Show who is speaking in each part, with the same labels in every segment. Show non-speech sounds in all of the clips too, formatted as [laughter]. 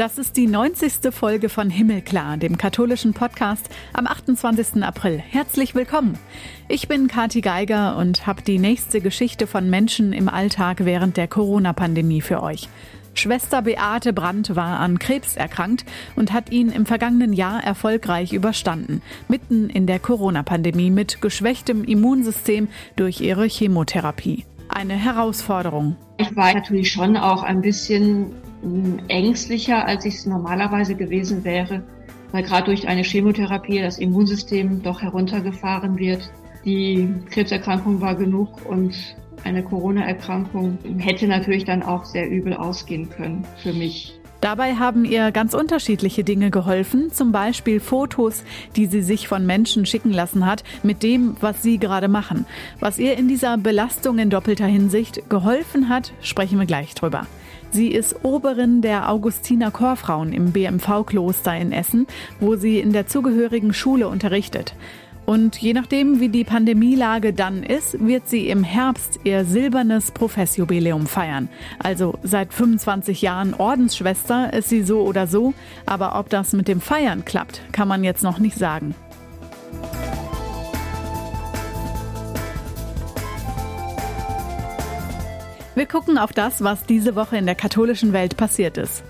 Speaker 1: Das ist die 90. Folge von Himmelklar, dem katholischen Podcast am 28. April. Herzlich willkommen. Ich bin Kati Geiger und habe die nächste Geschichte von Menschen im Alltag während der Corona-Pandemie für euch. Schwester Beate Brandt war an Krebs erkrankt und hat ihn im vergangenen Jahr erfolgreich überstanden, mitten in der Corona-Pandemie mit geschwächtem Immunsystem durch ihre Chemotherapie. Eine Herausforderung.
Speaker 2: Ich war natürlich schon auch ein bisschen ängstlicher, als ich es normalerweise gewesen wäre, weil gerade durch eine Chemotherapie das Immunsystem doch heruntergefahren wird. Die Krebserkrankung war genug und eine Corona-Erkrankung hätte natürlich dann auch sehr übel ausgehen können für mich.
Speaker 1: Dabei haben ihr ganz unterschiedliche Dinge geholfen, zum Beispiel Fotos, die sie sich von Menschen schicken lassen hat, mit dem, was sie gerade machen. Was ihr in dieser Belastung in doppelter Hinsicht geholfen hat, sprechen wir gleich drüber. Sie ist Oberin der Augustiner Chorfrauen im BMV-Kloster in Essen, wo sie in der zugehörigen Schule unterrichtet. Und je nachdem, wie die Pandemielage dann ist, wird sie im Herbst ihr silbernes Professjubiläum feiern. Also seit 25 Jahren Ordensschwester ist sie so oder so, aber ob das mit dem Feiern klappt, kann man jetzt noch nicht sagen. Wir gucken auf das, was diese Woche in der katholischen Welt passiert ist.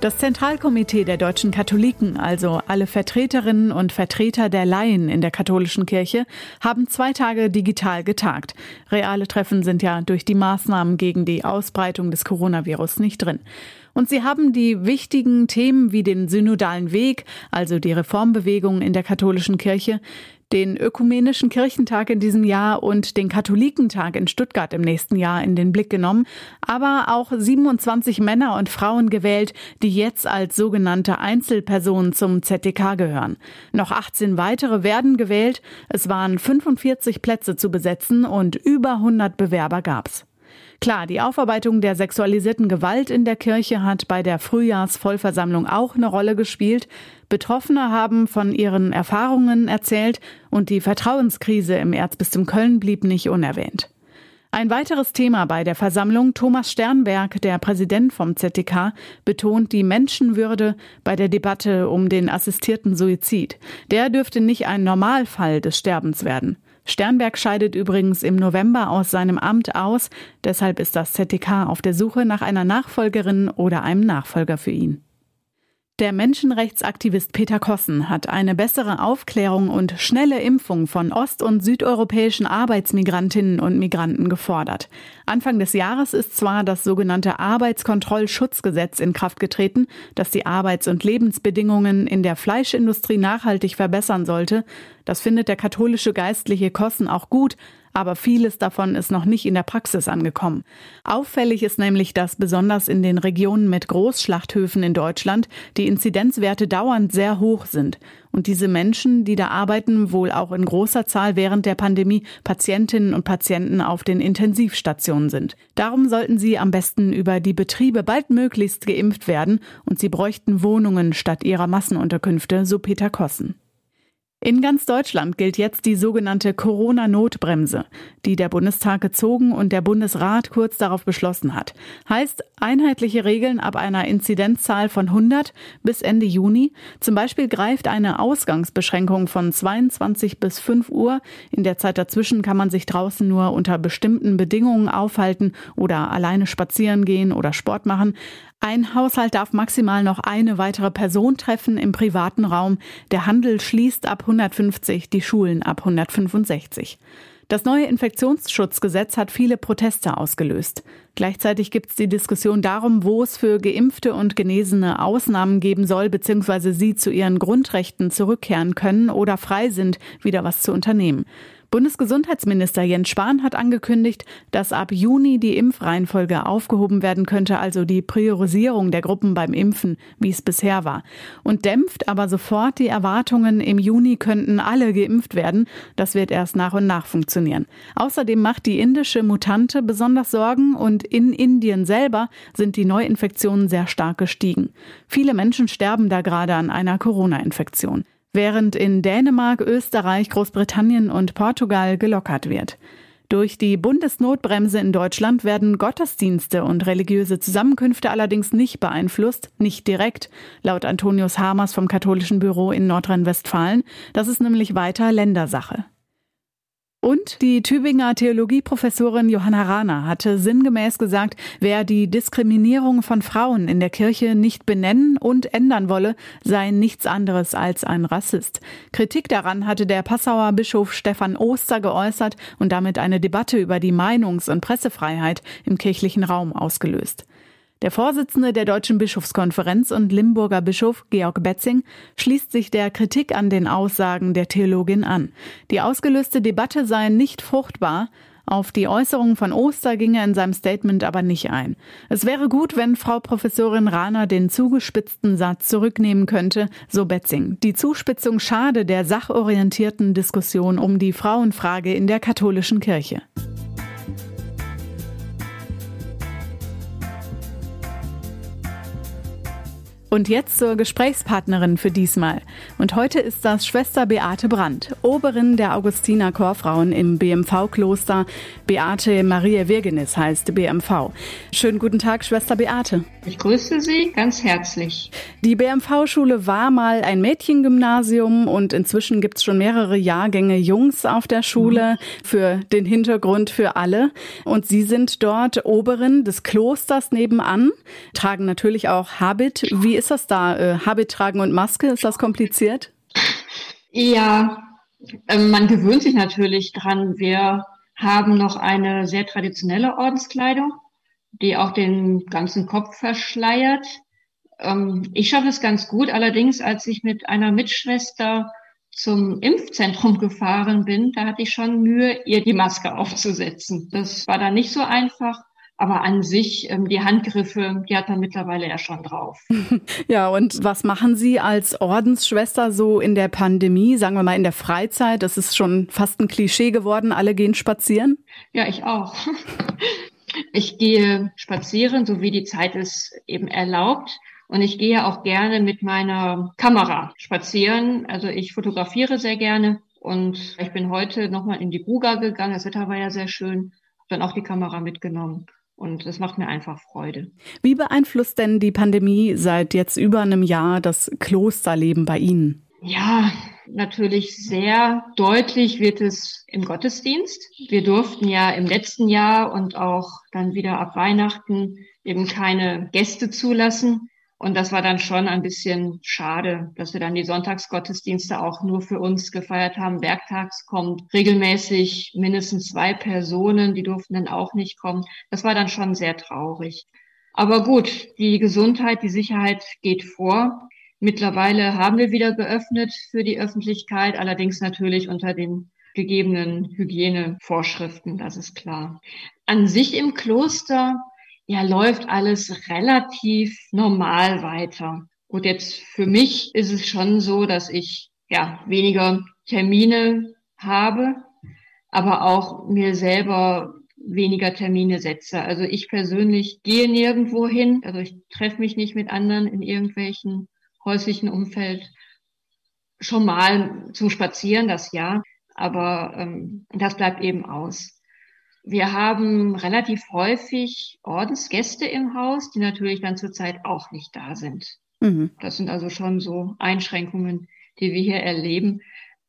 Speaker 1: Das Zentralkomitee der deutschen Katholiken, also alle Vertreterinnen und Vertreter der Laien in der katholischen Kirche, haben zwei Tage digital getagt. Reale Treffen sind ja durch die Maßnahmen gegen die Ausbreitung des Coronavirus nicht drin. Und sie haben die wichtigen Themen wie den synodalen Weg, also die Reformbewegung in der katholischen Kirche, den Ökumenischen Kirchentag in diesem Jahr und den Katholikentag in Stuttgart im nächsten Jahr in den Blick genommen, aber auch 27 Männer und Frauen gewählt, die jetzt als sogenannte Einzelpersonen zum ZDK gehören. Noch 18 weitere werden gewählt. Es waren 45 Plätze zu besetzen und über 100 Bewerber gab's. Klar, die Aufarbeitung der sexualisierten Gewalt in der Kirche hat bei der Frühjahrsvollversammlung auch eine Rolle gespielt. Betroffene haben von ihren Erfahrungen erzählt und die Vertrauenskrise im Erzbistum Köln blieb nicht unerwähnt. Ein weiteres Thema bei der Versammlung, Thomas Sternberg, der Präsident vom ZDK, betont die Menschenwürde bei der Debatte um den assistierten Suizid. Der dürfte nicht ein Normalfall des Sterbens werden. Sternberg scheidet übrigens im November aus seinem Amt aus, deshalb ist das ZDK auf der Suche nach einer Nachfolgerin oder einem Nachfolger für ihn. Der Menschenrechtsaktivist Peter Kossen hat eine bessere Aufklärung und schnelle Impfung von ost- und südeuropäischen Arbeitsmigrantinnen und Migranten gefordert. Anfang des Jahres ist zwar das sogenannte Arbeitskontrollschutzgesetz in Kraft getreten, das die Arbeits- und Lebensbedingungen in der Fleischindustrie nachhaltig verbessern sollte. Das findet der katholische Geistliche Kossen auch gut, aber vieles davon ist noch nicht in der Praxis angekommen. Auffällig ist nämlich, dass besonders in den Regionen mit Großschlachthöfen in Deutschland die Inzidenzwerte dauernd sehr hoch sind und diese Menschen, die da arbeiten, wohl auch in großer Zahl während der Pandemie Patientinnen und Patienten auf den Intensivstationen sind. Darum sollten sie am besten über die Betriebe baldmöglichst geimpft werden und sie bräuchten Wohnungen statt ihrer Massenunterkünfte, so Peter Kossen. In ganz Deutschland gilt jetzt die sogenannte Corona-Notbremse, die der Bundestag gezogen und der Bundesrat kurz darauf beschlossen hat. Heißt einheitliche Regeln ab einer Inzidenzzahl von 100 bis Ende Juni. Zum Beispiel greift eine Ausgangsbeschränkung von 22 bis 5 Uhr. In der Zeit dazwischen kann man sich draußen nur unter bestimmten Bedingungen aufhalten oder alleine spazieren gehen oder Sport machen. Ein Haushalt darf maximal noch eine weitere Person treffen im privaten Raum. Der Handel schließt ab 150, die Schulen ab 165. Das neue Infektionsschutzgesetz hat viele Proteste ausgelöst. Gleichzeitig gibt es die Diskussion darum, wo es für Geimpfte und Genesene Ausnahmen geben soll, beziehungsweise sie zu ihren Grundrechten zurückkehren können oder frei sind, wieder was zu unternehmen. Bundesgesundheitsminister Jens Spahn hat angekündigt, dass ab Juni die Impfreihenfolge aufgehoben werden könnte, also die Priorisierung der Gruppen beim Impfen, wie es bisher war. Und dämpft aber sofort die Erwartungen, im Juni könnten alle geimpft werden. Das wird erst nach und nach funktionieren. Außerdem macht die indische Mutante besonders Sorgen und in Indien selber sind die Neuinfektionen sehr stark gestiegen. Viele Menschen sterben da gerade an einer Corona-Infektion während in Dänemark, Österreich, Großbritannien und Portugal gelockert wird. Durch die Bundesnotbremse in Deutschland werden Gottesdienste und religiöse Zusammenkünfte allerdings nicht beeinflusst, nicht direkt, laut Antonius Hamers vom Katholischen Büro in Nordrhein-Westfalen. Das ist nämlich weiter Ländersache. Und die Tübinger Theologieprofessorin Johanna Rahner hatte sinngemäß gesagt, wer die Diskriminierung von Frauen in der Kirche nicht benennen und ändern wolle, sei nichts anderes als ein Rassist. Kritik daran hatte der Passauer Bischof Stefan Oster geäußert und damit eine Debatte über die Meinungs- und Pressefreiheit im kirchlichen Raum ausgelöst. Der Vorsitzende der Deutschen Bischofskonferenz und Limburger Bischof Georg Betzing schließt sich der Kritik an den Aussagen der Theologin an. Die ausgelöste Debatte sei nicht fruchtbar, auf die Äußerungen von Oster ging er in seinem Statement aber nicht ein. Es wäre gut, wenn Frau Professorin Rahner den zugespitzten Satz zurücknehmen könnte, so Betzing. Die Zuspitzung schade der sachorientierten Diskussion um die Frauenfrage in der katholischen Kirche. Und jetzt zur Gesprächspartnerin für diesmal. Und heute ist das Schwester Beate Brandt, Oberin der Augustiner Chorfrauen im BMV-Kloster. Beate Maria Virginis heißt BMV. Schönen guten Tag, Schwester Beate.
Speaker 2: Ich grüße Sie ganz herzlich.
Speaker 1: Die BMV-Schule war mal ein Mädchengymnasium und inzwischen gibt es schon mehrere Jahrgänge Jungs auf der Schule mhm. für den Hintergrund für alle. Und Sie sind dort Oberin des Klosters nebenan, tragen natürlich auch Habit. Wie ist das da? Äh, Habit tragen und Maske, ist das kompliziert?
Speaker 2: Ja, äh, man gewöhnt sich natürlich dran. Wir haben noch eine sehr traditionelle Ordenskleidung, die auch den ganzen Kopf verschleiert. Ähm, ich schaffe es ganz gut, allerdings als ich mit einer Mitschwester zum Impfzentrum gefahren bin, da hatte ich schon Mühe, ihr die Maske aufzusetzen. Das war dann nicht so einfach. Aber an sich, ähm, die Handgriffe, die hat man mittlerweile ja schon drauf. [laughs]
Speaker 1: Ja, und was machen Sie als Ordensschwester so in der Pandemie, sagen wir mal in der Freizeit? Das ist schon fast ein Klischee geworden, alle gehen spazieren?
Speaker 2: Ja, ich auch. [laughs] Ich gehe spazieren, so wie die Zeit es eben erlaubt. Und ich gehe auch gerne mit meiner Kamera spazieren. Also ich fotografiere sehr gerne. Und ich bin heute nochmal in die Buga gegangen. Das Wetter war ja sehr schön. Dann auch die Kamera mitgenommen. Und es macht mir einfach Freude.
Speaker 1: Wie beeinflusst denn die Pandemie seit jetzt über einem Jahr das Klosterleben bei Ihnen?
Speaker 2: Ja, natürlich sehr deutlich wird es im Gottesdienst. Wir durften ja im letzten Jahr und auch dann wieder ab Weihnachten eben keine Gäste zulassen. Und das war dann schon ein bisschen schade, dass wir dann die Sonntagsgottesdienste auch nur für uns gefeiert haben. Werktags kommt regelmäßig mindestens zwei Personen, die durften dann auch nicht kommen. Das war dann schon sehr traurig. Aber gut, die Gesundheit, die Sicherheit geht vor. Mittlerweile haben wir wieder geöffnet für die Öffentlichkeit, allerdings natürlich unter den gegebenen Hygienevorschriften, das ist klar. An sich im Kloster ja, läuft alles relativ normal weiter. Gut, jetzt für mich ist es schon so, dass ich ja weniger Termine habe, aber auch mir selber weniger Termine setze. Also ich persönlich gehe nirgendwo hin, also ich treffe mich nicht mit anderen in irgendwelchen häuslichen Umfeld. Schon mal zum Spazieren, das ja, aber ähm, das bleibt eben aus. Wir haben relativ häufig Ordensgäste im Haus, die natürlich dann zurzeit auch nicht da sind. Mhm. Das sind also schon so Einschränkungen, die wir hier erleben.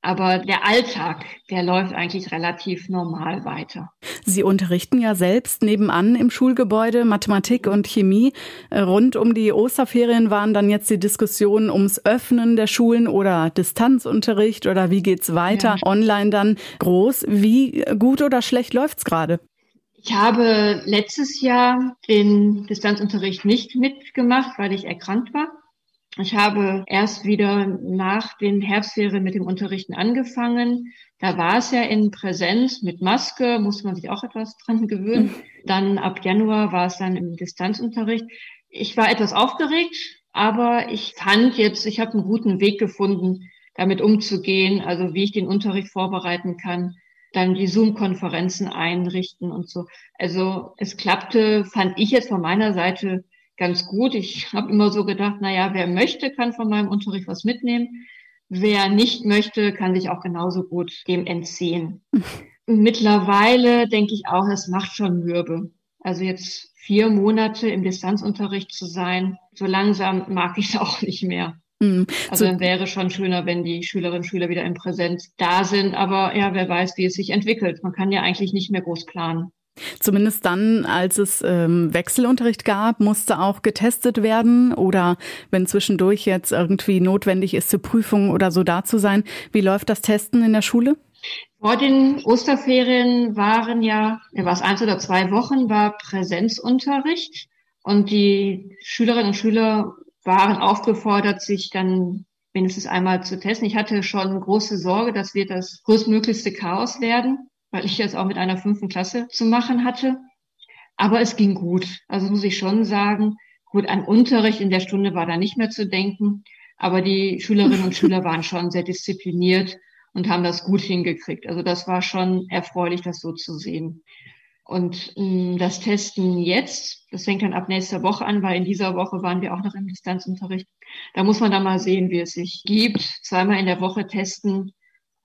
Speaker 2: Aber der Alltag, der läuft eigentlich relativ normal weiter.
Speaker 1: Sie unterrichten ja selbst nebenan im Schulgebäude Mathematik und Chemie. Äh, rund um die Osterferien waren dann jetzt die Diskussionen ums Öffnen der Schulen oder Distanzunterricht oder wie geht's weiter, ja. online dann groß. Wie gut oder schlecht läuft's gerade?
Speaker 2: Ich habe letztes Jahr den Distanzunterricht nicht mitgemacht, weil ich erkrankt war. Ich habe erst wieder nach den Herbstferien mit dem Unterrichten angefangen. Da war es ja in Präsenz mit Maske, musste man sich auch etwas dran gewöhnen. [laughs] Dann ab Januar war es dann im Distanzunterricht. Ich war etwas aufgeregt, aber ich fand jetzt, ich habe einen guten Weg gefunden, damit umzugehen, also wie ich den Unterricht vorbereiten kann, dann die Zoom-Konferenzen einrichten und so. Also es klappte, fand ich jetzt von meiner Seite ganz gut. Ich habe immer so gedacht, na ja, wer möchte, kann von meinem Unterricht was mitnehmen. Wer nicht möchte, kann sich auch genauso gut dem entziehen. [laughs] Mittlerweile denke ich auch, es macht schon mürbe. Also jetzt vier Monate im Distanzunterricht zu sein, so langsam mag ich es [laughs] auch nicht mehr. Mhm. Also dann wäre schon schöner, wenn die Schülerinnen und Schüler wieder in Präsenz da sind. Aber ja, wer weiß, wie es sich entwickelt. Man kann ja eigentlich nicht mehr groß planen.
Speaker 1: Zumindest dann, als es ähm, Wechselunterricht gab, musste auch getestet werden oder wenn zwischendurch jetzt irgendwie notwendig ist, zur Prüfung oder so da zu sein. Wie läuft das Testen in der Schule?
Speaker 2: Vor den Osterferien waren ja, war es eins oder zwei Wochen, war Präsenzunterricht und die Schülerinnen und Schüler waren aufgefordert, sich dann mindestens einmal zu testen. Ich hatte schon große Sorge, dass wir das größtmöglichste Chaos werden, weil ich jetzt auch mit einer fünften Klasse zu machen hatte. Aber es ging gut. Also muss ich schon sagen, gut, an Unterricht in der Stunde war da nicht mehr zu denken. Aber die Schülerinnen und Schüler waren schon sehr diszipliniert und haben das gut hingekriegt. Also das war schon erfreulich, das so zu sehen. Und mh, mm, das Testen jetzt, das fängt dann ab nächster Woche an, weil in dieser Woche waren wir auch noch im Distanzunterricht. Da muss man dann mal sehen, wie es sich gibt. Zweimal in der Woche testen,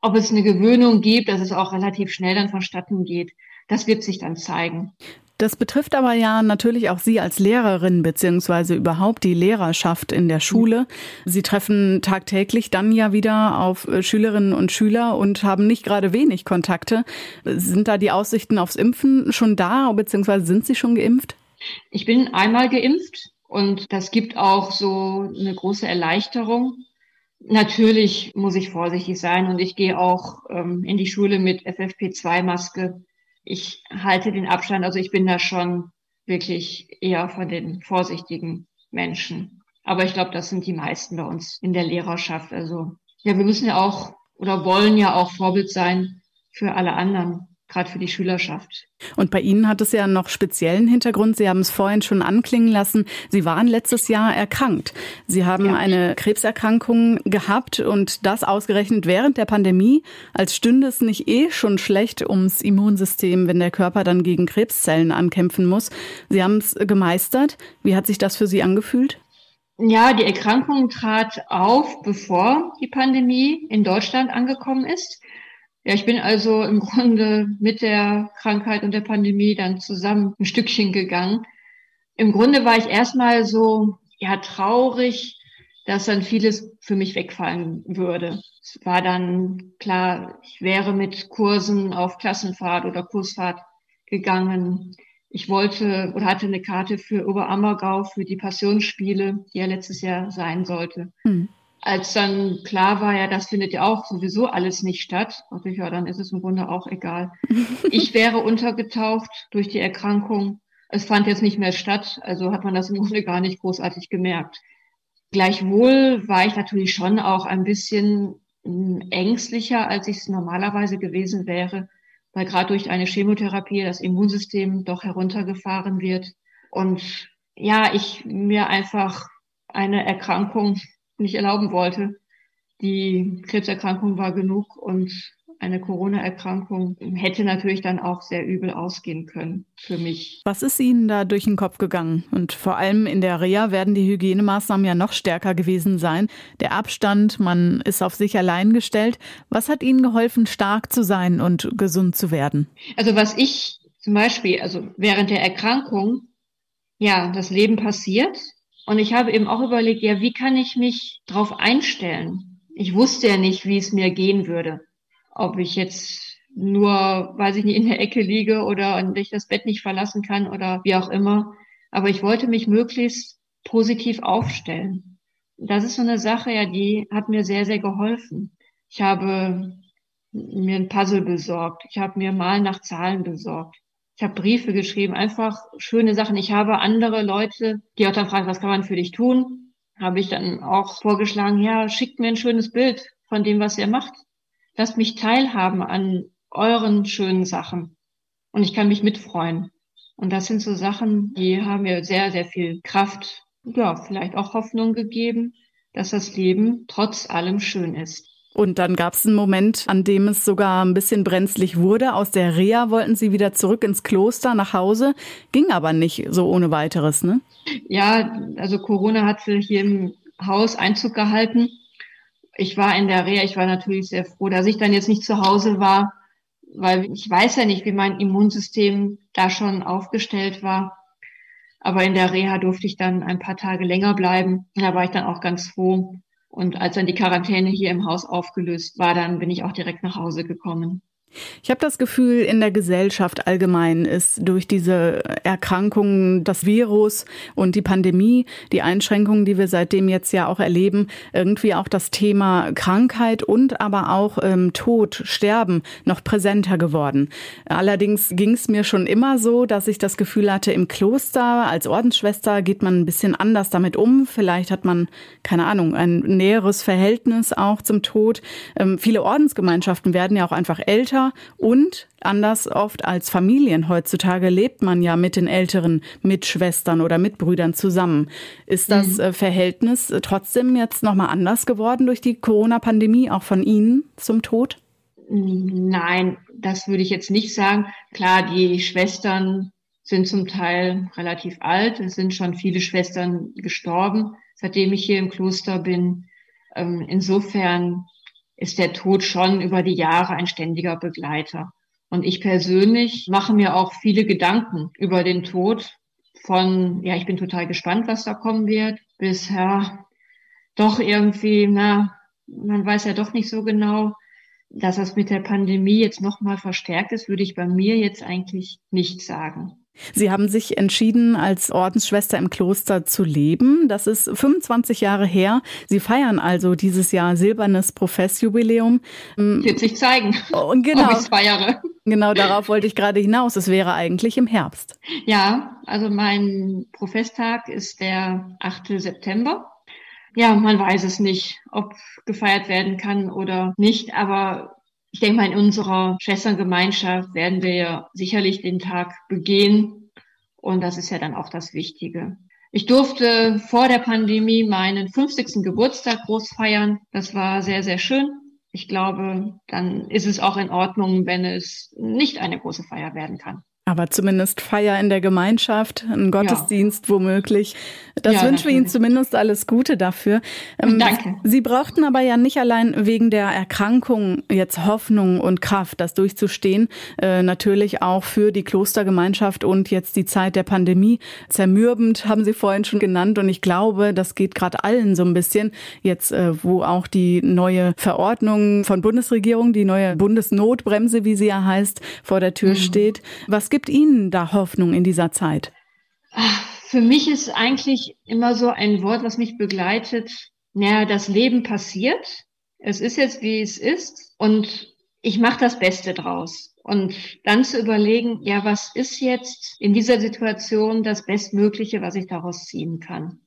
Speaker 2: ob es eine Gewöhnung gibt, dass es auch relativ schnell dann vonstatten geht. Das wird sich dann zeigen.
Speaker 1: Das betrifft aber ja natürlich auch Sie als Lehrerin beziehungsweise überhaupt die Lehrerschaft in der Schule. Sie treffen tagtäglich dann ja wieder auf äh, Schülerinnen und Schüler und haben nicht gerade wenig Kontakte. Sind da die Aussichten aufs Impfen schon da, beziehungsweise sind Sie schon geimpft?
Speaker 2: Ich bin einmal geimpft und das gibt auch so eine große Erleichterung. Natürlich muss ich vorsichtig sein und ich gehe auch ähm, in die Schule mit FFP2-Maske ich halte den Abstand, also ich bin da schon wirklich eher von den vorsichtigen Menschen. Aber ich glaube, das sind die meisten bei uns in der Lehrerschaft. Also ja, wir müssen ja auch oder wollen ja auch Vorbild sein für alle anderen gerade für die Schülerschaft.
Speaker 1: Und bei Ihnen hat es ja noch speziellen Hintergrund. Sie haben es vorhin schon anklingen lassen. Sie waren letztes Jahr erkrankt. Sie haben ja. eine Krebserkrankung gehabt und das ausgerechnet während der Pandemie, als stünde es nicht eh schon schlecht ums Immunsystem, wenn der Körper dann gegen Krebszellen ankämpfen muss. Sie haben es gemeistert. Wie hat sich das für Sie angefühlt?
Speaker 2: Ja, die Erkrankung trat auf, bevor die Pandemie in Deutschland angekommen ist. Ja, ich bin also im Grunde mit der Krankheit und der Pandemie dann zusammen ein Stückchen gegangen. Im Grunde war ich erstmal so, ja, traurig, dass dann vieles für mich wegfallen würde. Es war dann klar, ich wäre mit Kursen auf Klassenfahrt oder Kursfahrt gegangen. Ich wollte oder hatte eine Karte für Oberammergau für die Passionsspiele, die ja letztes Jahr sein sollte. Hm als dann klar war, ja, das findet ja auch sowieso alles nicht statt, dachte ich, ja, dann ist es im Grunde auch egal. [laughs] Ich wäre untergetaucht durch die Erkrankung. Es fand jetzt nicht mehr statt, also hat man das im Grunde gar nicht großartig gemerkt. Gleichwohl war ich natürlich schon auch ein bisschen hm, ängstlicher, als ich es normalerweise gewesen wäre, weil gerade durch eine Chemotherapie das Immunsystem doch heruntergefahren wird. Und ja, ich mir einfach eine Erkrankung nicht erlauben wollte. Die Krebserkrankung war genug und eine Corona-Erkrankung hätte natürlich dann auch sehr übel ausgehen können für mich.
Speaker 1: Was ist Ihnen da durch den Kopf gegangen? Und vor allem in der Reha werden die Hygienemaßnahmen ja noch stärker gewesen sein. Der Abstand, man ist auf sich allein gestellt. Was hat Ihnen geholfen, stark zu sein und gesund zu werden?
Speaker 2: Also was ich zum Beispiel, also während der Erkrankung, ja, das Leben passiert. Und ich habe eben auch überlegt, ja, wie kann ich mich darauf einstellen? Ich wusste ja nicht, wie es mir gehen würde. Ob ich jetzt nur, weiß ich nicht, in der Ecke liege oder ich das Bett nicht verlassen kann oder wie auch immer. Aber ich wollte mich möglichst positiv aufstellen. Das ist so eine Sache, ja, die hat mir sehr, sehr geholfen. Ich habe mir ein Puzzle besorgt. Ich habe mir mal nach Zahlen besorgt. Ich habe Briefe geschrieben, einfach schöne Sachen. Ich habe andere Leute, die auch dann fragen, was kann man für dich tun? Habe ich dann auch vorgeschlagen, ja, schickt mir ein schönes Bild von dem, was ihr macht. Lasst mich teilhaben an euren schönen Sachen. Und ich kann mich mitfreuen. Und das sind so Sachen, die haben mir sehr, sehr viel Kraft, ja, vielleicht auch Hoffnung gegeben, dass das Leben trotz allem schön ist.
Speaker 1: Und dann gab es einen Moment, an dem es sogar ein bisschen brenzlig wurde. Aus der Reha wollten sie wieder zurück ins Kloster nach Hause, ging aber nicht so ohne weiteres, ne?
Speaker 2: Ja, also Corona hat hier im Haus Einzug gehalten. Ich war in der Reha, ich war natürlich sehr froh, dass ich dann jetzt nicht zu Hause war, weil ich weiß ja nicht, wie mein Immunsystem da schon aufgestellt war. Aber in der Reha durfte ich dann ein paar Tage länger bleiben. Da war ich dann auch ganz froh. Und als dann die Quarantäne hier im Haus aufgelöst war, dann bin ich auch direkt nach Hause gekommen.
Speaker 1: Ich habe das Gefühl, in der Gesellschaft allgemein ist durch diese Erkrankungen, das Virus und die Pandemie, die Einschränkungen, die wir seitdem jetzt ja auch erleben, irgendwie auch das Thema Krankheit und aber auch ähm, Tod, Sterben noch präsenter geworden. Allerdings ging es mir schon immer so, dass ich das Gefühl hatte, im Kloster als Ordensschwester geht man ein bisschen anders damit um. Vielleicht hat man, keine Ahnung, ein näheres Verhältnis auch zum Tod. Ähm, viele Ordensgemeinschaften werden ja auch einfach älter Alter und anders oft als Familien heutzutage lebt man ja mit den älteren Mitschwestern oder Mitbrüdern zusammen. Ist das mhm. Äh, Verhältnis trotzdem jetzt nochmal anders geworden durch die Corona-Pandemie, auch von Ihnen zum Tod?
Speaker 2: Nein, das würde ich jetzt nicht sagen. Klar, die Schwestern sind zum Teil relativ alt. Es sind schon viele Schwestern gestorben, seitdem ich hier im Kloster bin. Ähm, insofern ist der Tod schon über die Jahre ein ständiger Begleiter. Und ich persönlich mache mir auch viele Gedanken über den Tod von, ja, ich bin total gespannt, was da kommen wird, bis, ja, doch irgendwie, na, man weiß ja doch nicht so genau, dass das mit der Pandemie jetzt nochmal verstärkt ist, würde ich bei mir jetzt eigentlich nicht sagen.
Speaker 1: Sie haben sich entschieden, als Ordensschwester im Kloster zu leben. Das ist 25 Jahre her. Sie feiern also dieses Jahr silbernes Professjubiläum.
Speaker 2: Wird sich zeigen,
Speaker 1: Und genau, ob
Speaker 2: ich feiere.
Speaker 1: Genau darauf wollte ich gerade hinaus. Es wäre eigentlich im Herbst.
Speaker 2: Ja, also mein Professtag ist der 8. September. Ja, man weiß es nicht, ob gefeiert werden kann oder nicht, aber ich denke mal, in unserer Schwesterngemeinschaft werden wir ja sicherlich den Tag begehen. Und das ist ja dann auch das Wichtige. Ich durfte vor der Pandemie meinen 50. Geburtstag groß feiern. Das war sehr, sehr schön. Ich glaube, dann ist es auch in Ordnung, wenn es nicht eine große Feier werden kann.
Speaker 1: Aber zumindest Feier in der Gemeinschaft, ein Gottesdienst ja. womöglich. Das ja, wünschen wir Ihnen zumindest alles Gute dafür.
Speaker 2: Ähm, Danke.
Speaker 1: Sie brauchten aber ja nicht allein wegen der Erkrankung jetzt Hoffnung und Kraft, das durchzustehen. Äh, natürlich auch für die Klostergemeinschaft und jetzt die Zeit der Pandemie. Zermürbend haben Sie vorhin schon genannt. Und ich glaube, das geht gerade allen so ein bisschen. Jetzt, äh, wo auch die neue Verordnung von Bundesregierung, die neue Bundesnotbremse, wie sie ja heißt, vor der Tür mhm. steht. Was gibt Ihnen da Hoffnung in dieser Zeit?
Speaker 2: Für mich ist eigentlich immer so ein Wort, was mich begleitet. Naja, das Leben passiert. Es ist jetzt, wie es ist. Und ich mache das Beste draus. Und dann zu überlegen, ja, was ist jetzt in dieser Situation das Bestmögliche, was ich daraus ziehen kann?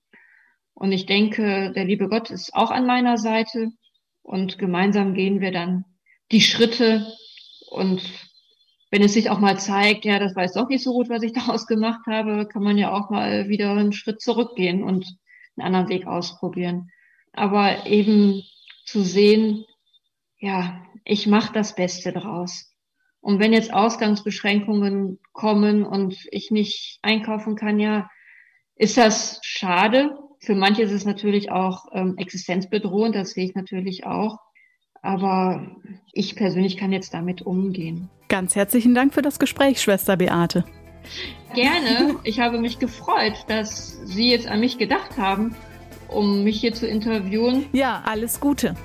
Speaker 2: Und ich denke, der liebe Gott ist auch an meiner Seite. Und gemeinsam gehen wir dann die Schritte und wenn es sich auch mal zeigt, ja, das war jetzt doch nicht so gut, was ich [laughs] daraus gemacht habe, kann man ja auch mal wieder einen Schritt zurückgehen und einen anderen Weg ausprobieren. Aber eben zu sehen, ja, ich mache das Beste draus. Und wenn jetzt Ausgangsbeschränkungen kommen und ich nicht einkaufen kann, ja, ist das schade. Für manche ist es natürlich auch ähm, existenzbedrohend, das sehe ich natürlich auch. Aber ich persönlich kann jetzt damit umgehen.
Speaker 1: Ganz herzlichen Dank für das Gespräch, Schwester Beate.
Speaker 2: Gerne. Ich habe mich gefreut, dass Sie jetzt an mich gedacht haben, um mich hier zu interviewen.
Speaker 1: Ja, alles Gute.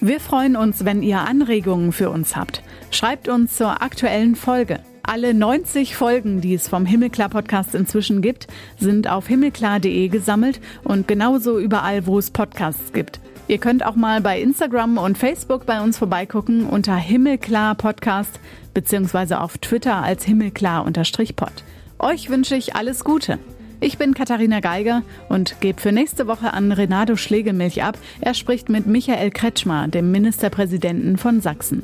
Speaker 1: Wir freuen uns, wenn ihr Anregungen für uns habt. Schreibt uns zur aktuellen Folge. Alle 90 Folgen, die es vom Himmelklar Podcast inzwischen gibt, sind auf himmelklar.de gesammelt und genauso überall, wo es Podcasts gibt. Ihr könnt auch mal bei Instagram und Facebook bei uns vorbeigucken unter Himmelklar Podcast beziehungsweise auf Twitter als Himmelklar-Pod. Euch wünsche ich alles Gute. Ich bin Katharina Geiger und gebe für nächste Woche an Renato Schlegelmilch ab. Er spricht mit Michael Kretschmer, dem Ministerpräsidenten von Sachsen.